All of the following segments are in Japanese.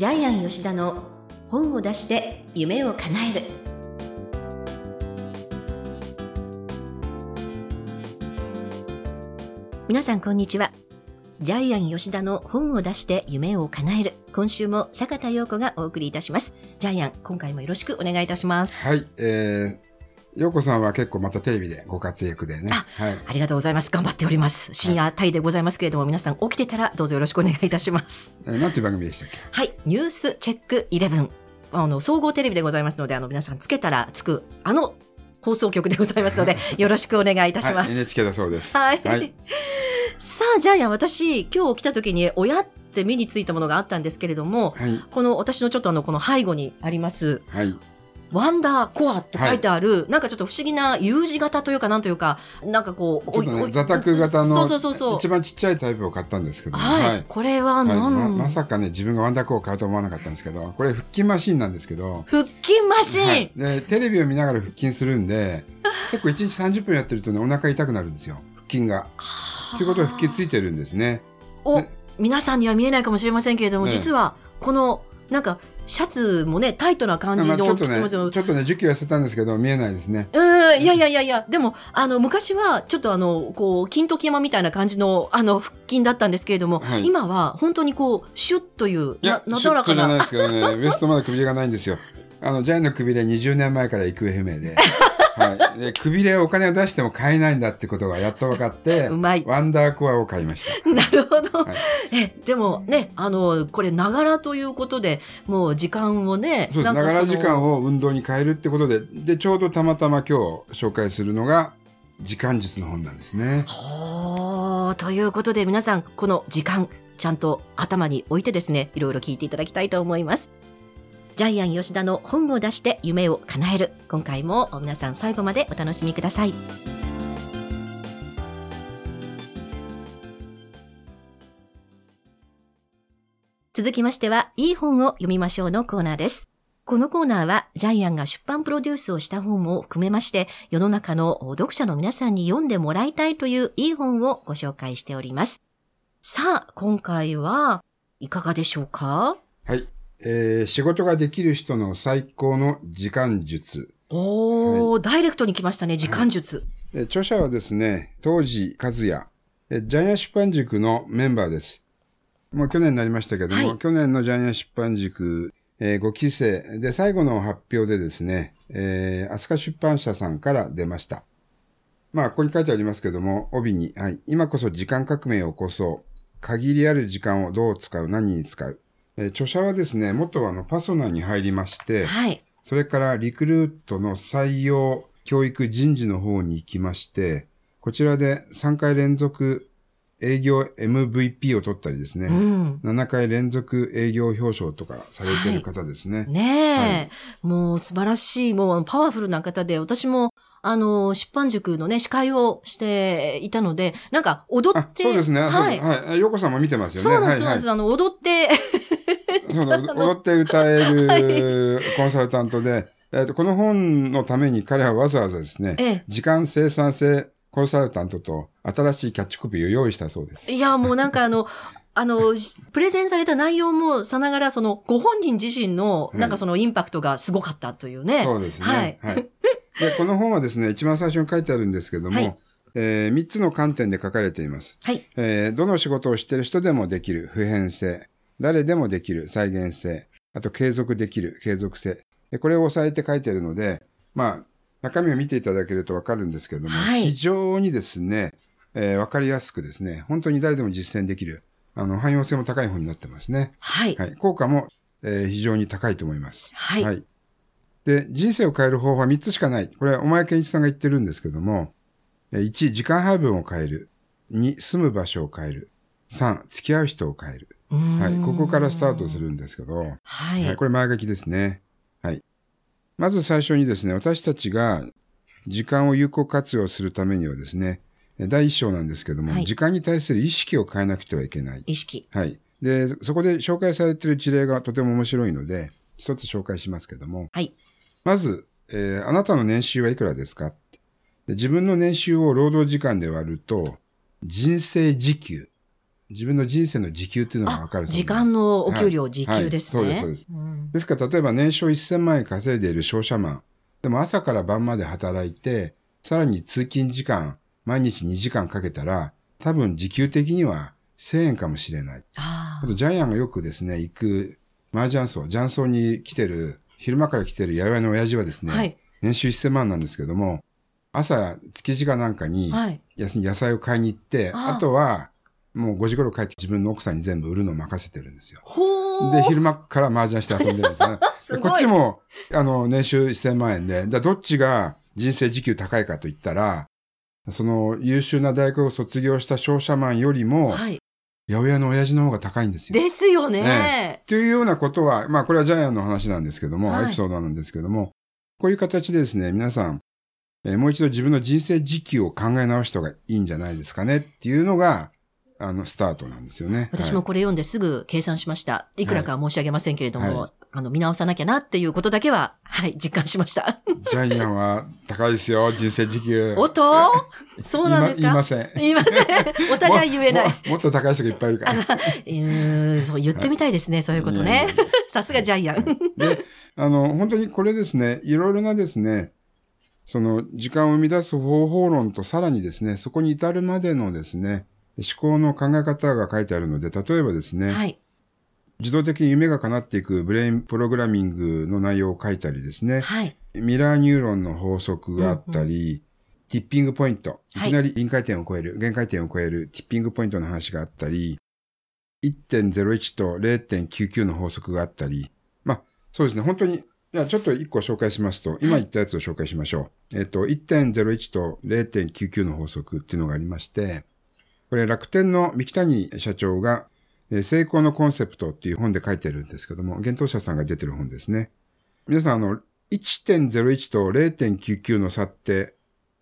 ジャイアン吉田の本を出して夢を叶える。皆さんこんにちは。ジャイアン吉田の本を出して夢を叶える。今週も坂田陽子がお送りいたします。ジャイアン今回もよろしくお願いいたします。はい、えー、陽子さんは結構またテレビでご活躍でね。あはい。ありがとうございます頑張っております深夜帯でございますけれども、皆さん起きてたらどうぞよろしくお願いいたしますえー、なんていう番組でしたっけ？はい、ニュースチェックイレブン。あの総合テレビでございますので、あの皆さんつけたらつくあの放送局でございますので、よろしくお願いいたしまはい、す。NHK だそうです。はい。はい。さあ、ジャイアン、私今日来た時に親って目についたものがあったんですけれども、はい。この私のちょっとあのこの背後にあります。はい。ワンダーコアと書いてある、なんかちょっと不思議な U 字型というかなんというかなんかこうね、座卓型のそうそうそうそう。一番ちっちゃいタイプを買ったんですけども、はい、これははい。何、ままさかね、自分がワンダーコーを買うと思わなかったんですけど、これ腹筋マシンなんですけど、腹筋マシン、はい、でテレビを見ながら腹筋するんで、結構1日30分やってるとね、お腹痛くなるんですよ、腹筋が。ということは腹筋ついてるんですね。おね皆さんには見えないかもしれませんけれども、ね実はこのなんかシャツもねタイトな感じまあ、のちょっとね、ちょっとね、10キロ痩せたんですけど、見えないですね。うんいやいやいやいやでもあの昔はちょっとあのこう金時山みたいな感じのあの腹筋だったんですけれども、はい今は本当にこうシュッといういや、なシュッとじゃないなだらかなですけどね、ウエストまだくびれがないんですよ。あの、ジャイのくびれ20年前から行方不明で。はい。で、くびれお金を出しても買えないんだってことがやっと分かって、うまいワンダーコアを買いました。なるほど、はいえでもねあのこれながらということでもう時間をねそうです。ながら時間をを運動に変えるってことで、で、ちょうどたまたま今日紹介するのが、時間術の本なんですね。ほーということで皆さんこの時間ちゃんと頭に置いてですねいろいろ聞いていただきたいと思いますジャイアン吉田の本を出して夢を叶える今回も皆さん最後までお楽しみください続きましてはいい本を読みましょうのコーナーですこのコーナーはジャイアンが出版プロデュースをした本を含めまして世の中の読者の皆さんに読んでもらいたいといういい本をご紹介しております。さあ、今回はいかがでしょうか？はい。えー仕事ができる人の最高の時間術。おー、ダイレクトに来ましたね、時間術。え著者はですね、当時和也、えジャイアン出版塾のメンバーです。もう去年になりましたけども、はい去年のジャイアン出版塾、え5期生で最後の発表でですね、えー、飛鳥出版社さんから出ました。まあ、ここに書いてありますけども、帯に、はい、今こそ時間革命を起こそう。限りある時間をどう使う、何に使う。えー著者はですね、元はあのパソナに入りまして、はい。それからリクルートの採用教育人事の方に行きまして、こちらで3回連続営業 MVP を取ったりですね、うん。7回連続営業表彰とかされている方ですね。ねえ、もう素晴らしい、もうパワフルな方で、私も、あの、出版塾のね、司会をしていたので、なんか踊あっ、て、そうですね。はい。はい。ヨコさんも見てますよね。そうなんです、そうなんです。はいあの、踊って、はい、その踊って歌える コンサルタントで、えっとこの本のために彼はわざわざですね、ええ時間生産性コンサルタントと新しいキャッチコピーを用意したそうです。いや、もうなんかあの、あの、プレゼンされた内容もさながら、その、ご本人自身の、はいなんかそのインパクトがすごかったというね。そうですね。はい。で、この本はですね、一番最初に書いてあるんですけども、はいえー、3つの観点で書かれています。はい。えーどの仕事をしている人でもできる普遍性、誰でもできる再現性、あと継続できる継続性。でこれを押さえて書いているので、まあ、中身を見ていただけるとわかるんですけども、はい非常にですね、えーわかりやすくですね、本当に誰でも実践できる、あの、汎用性も高い本になってますね。はい。はい。効果も、えー非常に高いと思います。はいで、人生を変える方法は3つしかない。これは、お前健一さんが言ってるんですけども、えー1、時間配分を変える。2、住む場所を変える。3、付き合う人を変える。はい。ここからスタートするんですけど、はい。はい。これ前書きですね。はい。まず最初にですね、私たちが時間を有効活用するためにはですね、え第一章なんですけども、はい時間に対する意識を変えなくてはいけない。意識。はい。で、そこで紹介されている事例がとても面白いので、一つ紹介しますけども、はい。まず、えーあなたの年収はいくらですかで自分の年収を労働時間で割ると、人生時給。自分の人生の時給っていうのがわかる時間のお給料、はい時給ですね。はいそうですそうですんですから、例えば年商1000万円稼いでいる商社マン。でも朝から晩まで働いて、さらに通勤時間、毎日2時間かけたら、多分時給的には1000円かもしれない。ああと、ジャイアンがよくですね、行く麻雀荘、雀荘に来てる、昼間から来てる八百屋の親父はですね、あはい。年収1000万なんですけども、朝、築地かなんかに、野菜を買いに行って、あとは、もう5時頃帰って自分の奥さんに全部売るのを任せてるんですよ。で、昼間から麻雀して遊んでるんですね。すこっちも、あの、年収1000万円で、だどっちが人生時給高いかと言ったら、その優秀な大学を卒業した商社マンよりも、はい。八百屋の親父の方が高いんですよ。ですよね。ねというようなことは、まあこれはジャイアンの話なんですけども、はいエピソードなんですけども、こういう形でですね、皆さん、えーもう一度自分の人生時期を考え直した方がいいんじゃないですかねっていうのが、あの、スタートなんですよね。私もこれ読んですぐ計算しました。いくらかは申し上げませんけれども、はいあの、見直さなきゃなっていうことだけは、はい、実感しました。はいジャイアンは高いですよ、人生時給。おっと？そうなんですか？言いません。言いません。お互い言えない。もももっと高い人がいっぱいいるから。うーん、そう言ってみたいですね、そういうことね。さすがジャイアン。で、あの、本当にこれですね、いろいろなですね、その時間を生み出す方法論とさらにですね、そこに至るまでのですね、思考の考え方が書いてあるので、例えばですね、はい。自動的に夢が叶っていくブレインプログラミングの内容を書いたりですね、はい。ミラーニューロンの法則があったり、 tipping point、いはいきなり臨界点を超える、限界点を超える tipping point の話があったり、1.01と0.99の法則があったり、まあ、そうですね、本当に、じゃあちょっと一個紹介しますと、今言ったやつを紹介しましょう。えっと、1.01と0.99の法則っていうのがありまして、これ楽天の三木谷社長が、えー成功のコンセプトっていう本で書いてるんですけども、幻冬者さんが出てる本ですね。皆さん、あの、1.01と0.99の差って、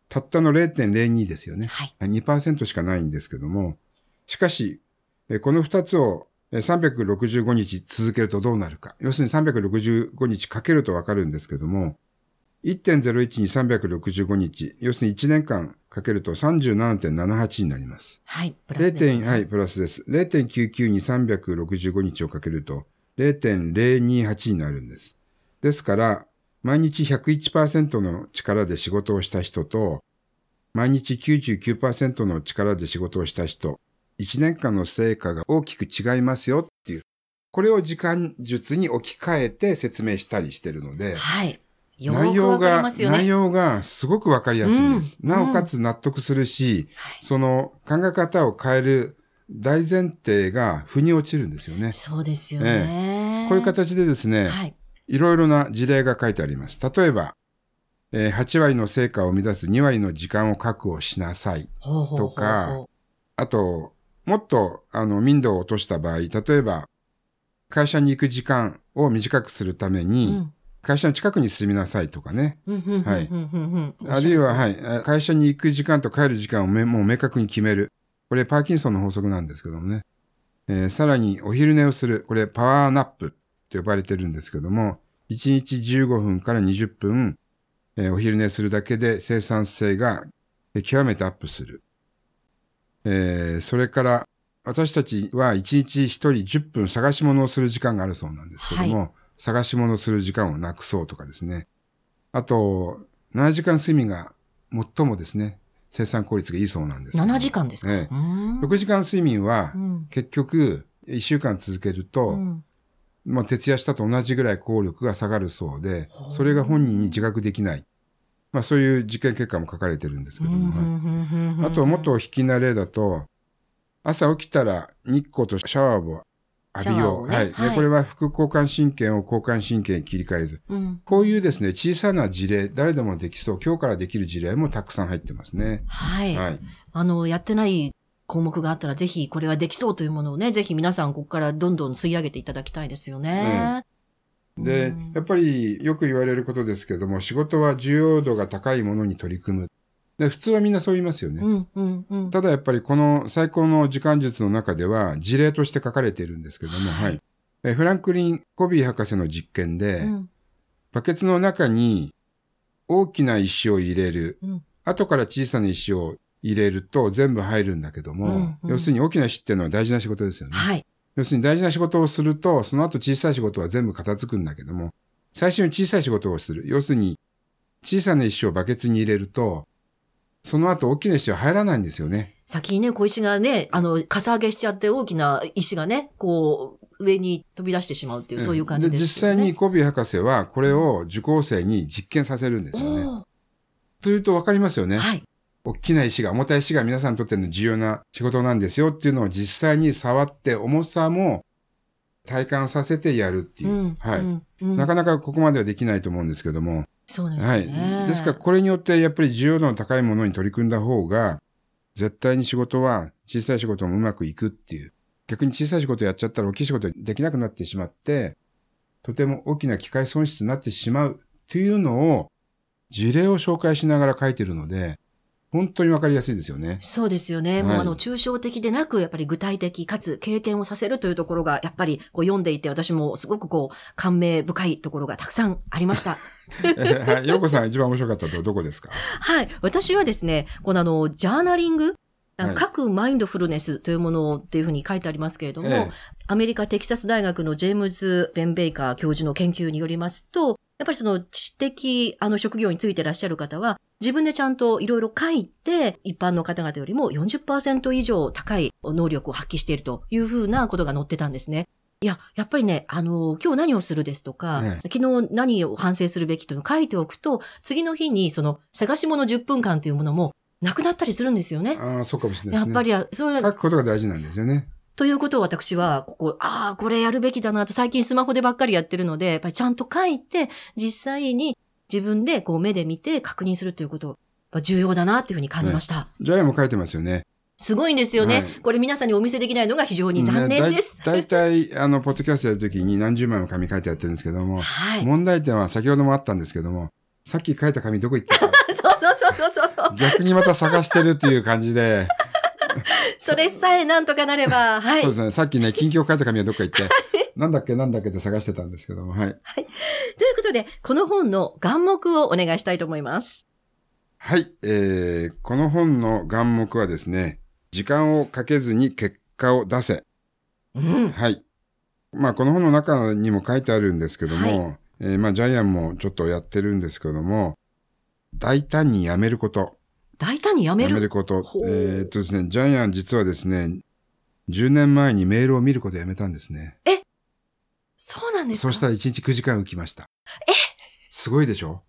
たったの0.02ですよね。はい。2%しかないんですけども、しかし、えーこの2つをえー365日続けるとどうなるか。要するに365日かけるとわかるんですけども、1.01に365日、要するに1年間かけると37.78になります。はい。プラスです、0. はい、プラスです。0.99に365日をかけると0.028になるんです。ですから、毎日101%の力で仕事をした人と、毎日99%の力で仕事をした人、1年間の成果が大きく違いますよっていう、これを時間術に置き換えて説明したりしてるので、はい。内容が。内容がすごくわかりやすいんです。うんなおかつ納得するし、はいその考え方を変える大前提が腑に落ちるんですよね。そうですよね。こういう形でですね、はい。いろいろな事例が書いてあります。例えば、えー8割の成果を生み出す2割の時間を確保しなさい。とかあと、もっと、あの、民度を落とした場合、例えば、会社に行く時間を短くするために、会社の近くに住みなさいとかね。はいあるいは、はい、え会社に行く時間と帰る時間をめもう明確に決める。これ、パーキンソンの法則なんですけどもね。えーさらに、お昼寝をする。これ、パワーナップと呼ばれてるんですけども、1日15分から20分、えーお昼寝するだけで生産性がえー極めてアップする。えーそれから、私たちは1日1人10分探し物をする時間があるそうなんですけども、探し物をする時間をなくそうとかですね。あと、7時間睡眠が最もですね、生産効率がいいそうなんですけど。も。7時間ですか、ええ。うーん。6時間睡眠はうん。結局1週間続けると、うん。まあ、徹夜したと同じぐらい効力が下がるそうでそれが本人に自覚できない。まあそういう実験結果も書かれてるんですけども、はいあともっと引きな例だと、朝起きたら日光とシャワーを浴びよう。ねはい。はいで、これは副交感神経を交感神経に切り替えず。うんこういうですね、小さな事例、誰でもできそう、今日からできる事例もたくさん入ってますね。はい、はい。あの、やってない項目があったら、ぜひこれはできそうというものをね、ぜひ皆さんここからどんどん吸い上げていただきたいですよね。でうん、やっぱりよく言われることですけども、仕事は重要度が高いものに取り組む。で、普通はみんなそう言いますよね。うん、うん、うん。ただやっぱりこの最高の時間術の中では事例として書かれているんですけども、はい。えフランクリン・コビー博士の実験で、うんバケツの中に大きな石を入れる。うん後から小さな石を入れると全部入るんだけども、うんうん要するに大きな死っていうのは大事な仕事ですよね。はい。要するに大事な仕事をすると、その後小さい仕事は全部片付くんだけども、最初に小さい仕事をする。要するに、小さな石をバケツに入れると、その後大きな石は入らないんですよね。先にね、小石がね、あの、かさ上げしちゃって大きな石がね、こう、上に飛び出してしまうっていう、そういう感じですよね。で、実際にコビー博士はこれを受講生に実験させるんですよね。というと分かりますよね。はい。大きな石が、重たい石が皆さんにとっての重要な仕事なんですよっていうのを実際に触って重さも体感させてやるっていう。うん。はい、うんうんなかなかここまではできないと思うんですけども。そうですねは。い。ですからこれによってやっぱり需要度の高いものに取り組んだ方が、絶対に仕事は小さい仕事もうまくいくっていう。逆に小さい仕事やっちゃったら大きい仕事できなくなってしまって、とても大きな機械損失になってしまうっていうのを事例を紹介しながら書いてるので、本当にわかりやすいですよね。そうですよね。はいもうあの、抽象的でなく、やっぱり具体的かつ経験をさせるというところが、やっぱりこう読んでいて、私もすごくこう、感銘深いところがたくさんありました。え はい。ようこさん一番面白かったとこどこですか？はい。私はですね、このあの、ジャーナリング、はい各マインドフルネスというものっていうふうに書いてありますけれども、ええ。アメリカテキサス大学のジェームズ・ベンベイカー教授の研究によりますと、やっぱりその知的あの職業についていらっしゃる方は、自分でちゃんといろいろ書いて、一般の方々よりも40%以上高い能力を発揮しているというふうなことが載ってたんですね。いや、やっぱりね、あの、今日何をするですとか、え昨日何を反省するべきというのを書いておくと、次の日にその探し物10分間というものもなくなったりするんですよね。ああ、そうかもしれないですね。やっぱり、それ書くことが大事なんですよね。ということを私は、ここ、ああ、これやるべきだなと、最近スマホでばっかりやってるので、やっぱりちゃんと書いて、実際に自分でこう目で見て確認するということ、重要だなっていうふうに感じました。ジャイも書いてますよね。すごいんですよね、はいこれ皆さんにお見せできないのが非常に残念です。だいたい、あの、ポッドキャストやるときに何十枚も紙書いてやってるんですけども、はい。問題点は先ほどもあったんですけども、さっき書いた紙どこ行ったか、逆にまた探してるっていう感じで、それさえなんとかなれば、はい。そうですね、さっきね、近況書いた紙はどっか行って、なんだっけなんだっけって探してたんですけども、はい。ということで、この本の眼目をお願いしたいと思います。はい、えー、この本の眼目はですね、時間をかけずに結果を出せ。うん。はい。まあ、この本の中にも書いてあるんですけども、はえーまあ、ジャイアンもちょっとやってるんですけども、大胆にやめること。大胆にやめやる。めることえーっとですね、ジャイアン実はですね、10年前にメールを見ることをやめたんですね。そうなんですか？そうしたら1日9時間浮きました。え？すごいでしょ？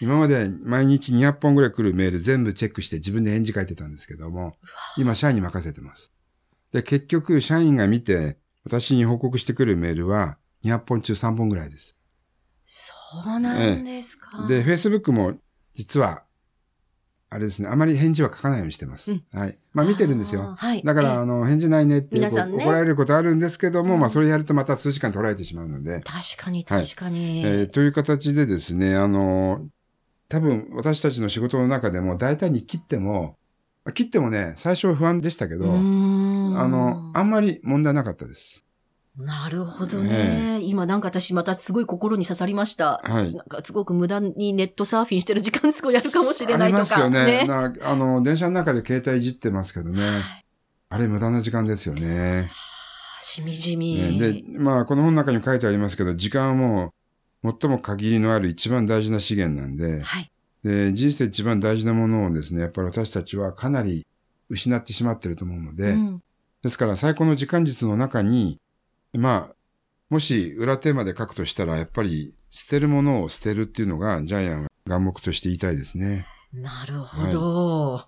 今まで毎日200本ぐらい来るメール全部チェックして自分で返事書いてたんですけども、今社員に任せてます。で、結局社員が見て私に報告してくるメールは200本中3本ぐらいです。そうなんですか？で、Facebook も実は、あれですね、あまり返事は書かないようにしてます。うんはい。まあ見てるんですよ。はい。だから、ええあの、返事ないねってね怒られることあるんですけども、うんまあそれやるとまた数時間取られてしまうので、確かに確かに。えーという形でですね、あの、多分私たちの仕事の中でも大体に切っても、切ってもね、最初は不安でしたけど、あの、あんまり問題なかったです。なるほどね。今なんか私またすごい心に刺さりました。はいなんかすごく無駄にネットサーフィンしてる時間すごいやるかもしれないとか。ありますよね。なあの、電車の中で携帯いじってますけどね。はいあれ無駄な時間ですよね。しみじみ。ねで、まあ、この本の中にも書いてありますけど、時間はもう、最も限りのある一番大事な資源なんで、はい。で、人生一番大事なものをですね、やっぱり私たちはかなり失ってしまってると思うので、うんですから最高の時間術の中に、まあ、もし裏テーマで書くとしたら、やっぱり捨てるものを捨てるっていうのがジャイアンが眼目として言いたいですね。なるほど。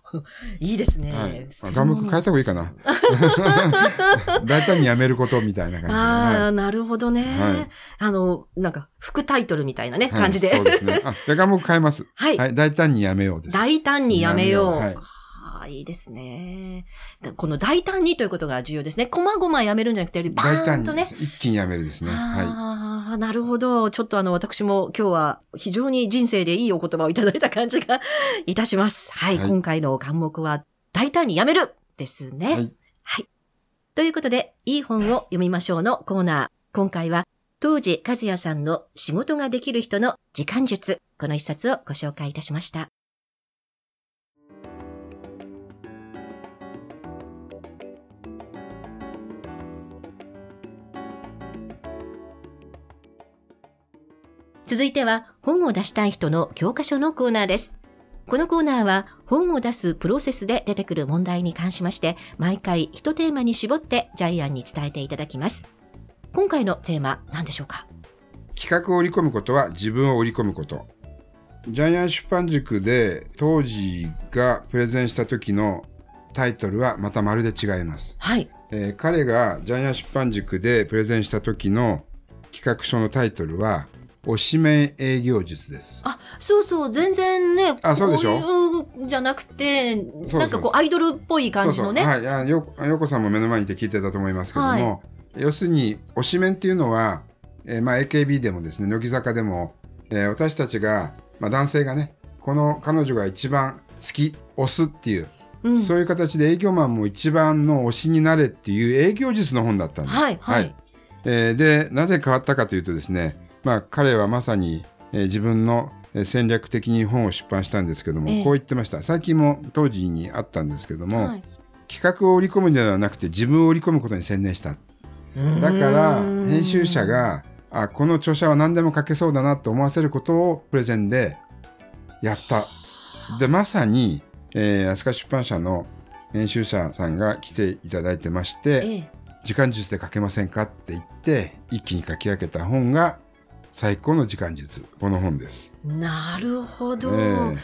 い、いですね。はい。捨てるものあ眼目変えた方がいいかな。大胆にやめることみたいな感じで。ああ、はいなるほどね。はいあの、なんか、副タイトルみたいなね、はい感じで。そうですね。あ、じゃあ眼目変えます。はいはい。大胆にやめようです。大胆にやめよう。いはあいいですね。だこの大胆にということが重要ですね。こまごまやめるんじゃなくて、バ大ーンとね。一気にやめるですね。はああ、なるほど。ちょっとあの、私も今日は非常に人生でいいお言葉をいただいた感じがいたします。はい。はい今回の項目は、大胆にやめるですね。はいということで、いい本を読みましょうのコーナー。今回は、当時和也さんの仕事ができる人の時間術。この一冊をご紹介いたしました。続いては本を出したい人の教科書のコーナーです。このコーナーは本を出すプロセスで出てくる問題に関しまして毎回一テーマに絞ってジャイアンに伝えていただきます。今回のテーマ何でしょうか？企画を織り込むことは自分を織り込むこと。ジャイアン出版塾で当時がプレゼンした時のタイトルはまたまるで違います。はい。えー彼がジャイアン出版塾でプレゼンした時の企画書のタイトルは推しメン営業術です。あ、そうそう、全然ね、あそうでしょ？こういうじゃなくて、なんかこうアイドルっぽい感じのね。はい、あよよさんも目の前にいて聞いてたと思いますけども、はい。要するに推しメンっていうのは、えーまあ、AKB でもですね乃木坂でも、えー私たちが、まあ、男性がねこの彼女が一番好き推すっていう、うん。そういう形で営業マンも一番の推しになれっていう営業術の本だったんです。はい。はい。えーでなぜ変わったかというとですね、まあ、彼はまさに、えー自分のえー戦略的に本を出版したんですけども、ええ。こう言ってました。最近も当時にあったんですけども、はい。企画を織り込むのではなくて自分を織り込むことに専念した。だから編集者があこの著者は何でも書けそうだなと思わせることをプレゼンでやった。でまさに、えー、飛鳥出版社の編集者さんが来ていただいてまして、ええ。時間術で書けませんかって言って一気に書き上げた本が最高の時間術この本です。なるほど。え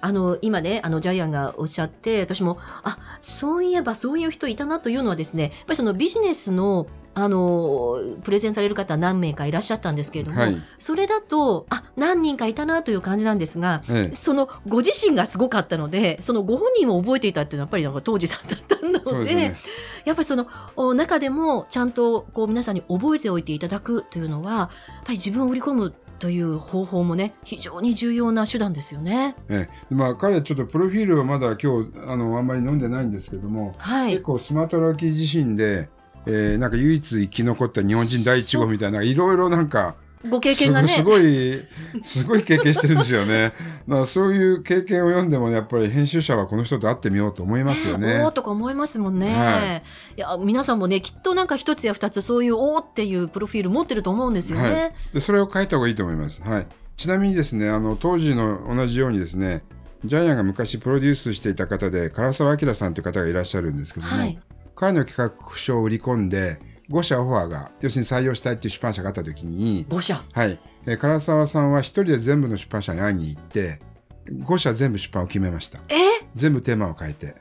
あの今ねあのジャイアンがおっしゃって私もあそういえばそういう人いたなというのはですねやっぱりそのビジネスのあのプレゼンされる方何名かいらっしゃったんですけれども、はい。それだとあ何人かいたなという感じなんですが、ええ。そのご自身がすごかったのでそのご本人を覚えていたっていうのはやっぱりなんか当時さんだったのでね。やっぱりそのお中でもちゃんとこう皆さんに覚えておいていただくというのはやっぱり自分を売り込むという方法もね非常に重要な手段ですよね。ええ。まあ彼はちょっとプロフィールをまだ今日あのあんまり飲んでないんですけども、はい。結構スマトラキ自身で、えーなんか唯一生き残った日本人第一号みたいないろいろなんかご経験がねすごい すごい経験してるんですよね。だそういう経験を読んでもやっぱり編集者はこの人と会ってみようと思いますよねおー。とか思いますもんね、、はいや皆さんもねきっとなんか一つや二つそういうおーっていうプロフィール持ってると思うんですよね。はい、でそれを書いた方がいいと思います。はい、ちなみにですねあの当時の同じようにですねジャイアンが昔プロデュースしていた方で唐沢明さんという方がいらっしゃるんですけども、はい彼の企画書を売り込んで5社オファーが要するに採用したいっていう出版社があった時に、五社？はい、えー唐沢さんは一人で全部の出版社に会いに行って5社全部出版を決めました。え？全部テーマを変えて。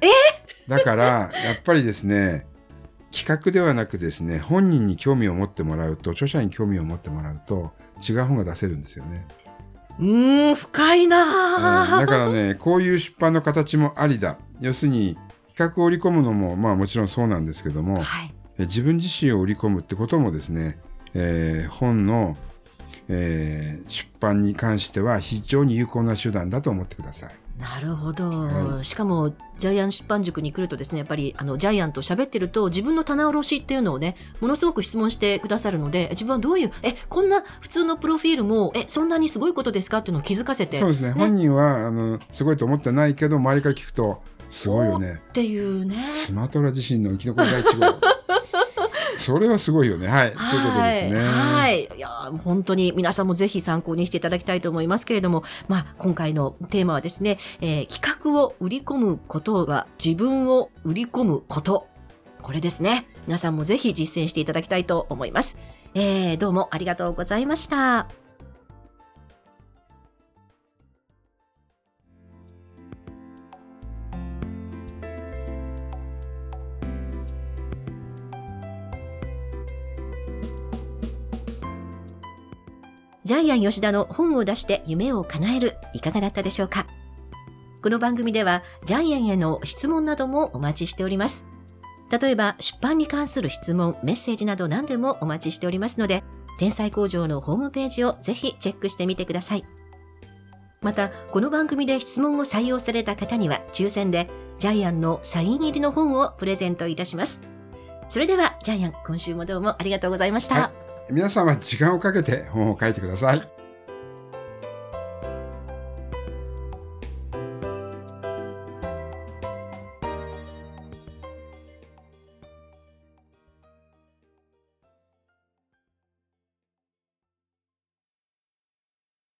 だからやっぱりですね企画ではなくですね本人に興味を持ってもらうと著者に興味を持ってもらうと違う本が出せるんですよね、うーん深いなだからねこういう出版の形もありだ。要するに企画を織り込むのもまあもちろんそうなんですけども、はい。え自分自身を売り込むってこともですね、えー本の、えー出版に関しては非常に有効な手段だと思ってください。なるほど、はしかもジャイアン出版塾に来るとですねやっぱりあのジャイアンと喋ってると自分の棚卸しっていうのをねものすごく質問してくださるので自分はどういうえこんな普通のプロフィールもえそんなにすごいことですかっていうのを気づかせてそうですね。本人はあのすごいと思ってないけど周りから聞くとすごいよねっていうね。スマトラ自身の生き残り第一号 それはすごいよねはいということですね。はい。いやー、本当に皆さんもぜひ参考にしていただきたいと思いますけれども、まあ、今回のテーマはですね、えー企画を売り込むことは自分を売り込むこと。これですね。皆さんもぜひ実践していただきたいと思います。えー、どうもありがとうございました。ジャイアン吉田の本を出して夢を叶えるいかがだったでしょうか？この番組ではジャイアンへの質問などもお待ちしております。例えば出版に関する質問、メッセージなど何でもお待ちしておりますので、天才工場のホームページをぜひチェックしてみてください。また、この番組で質問を採用された方には抽選でジャイアンのサイン入りの本をプレゼントいたします。それではジャイアン、今週もどうもありがとうございました。はい皆さんは時間をかけて本を書いてください。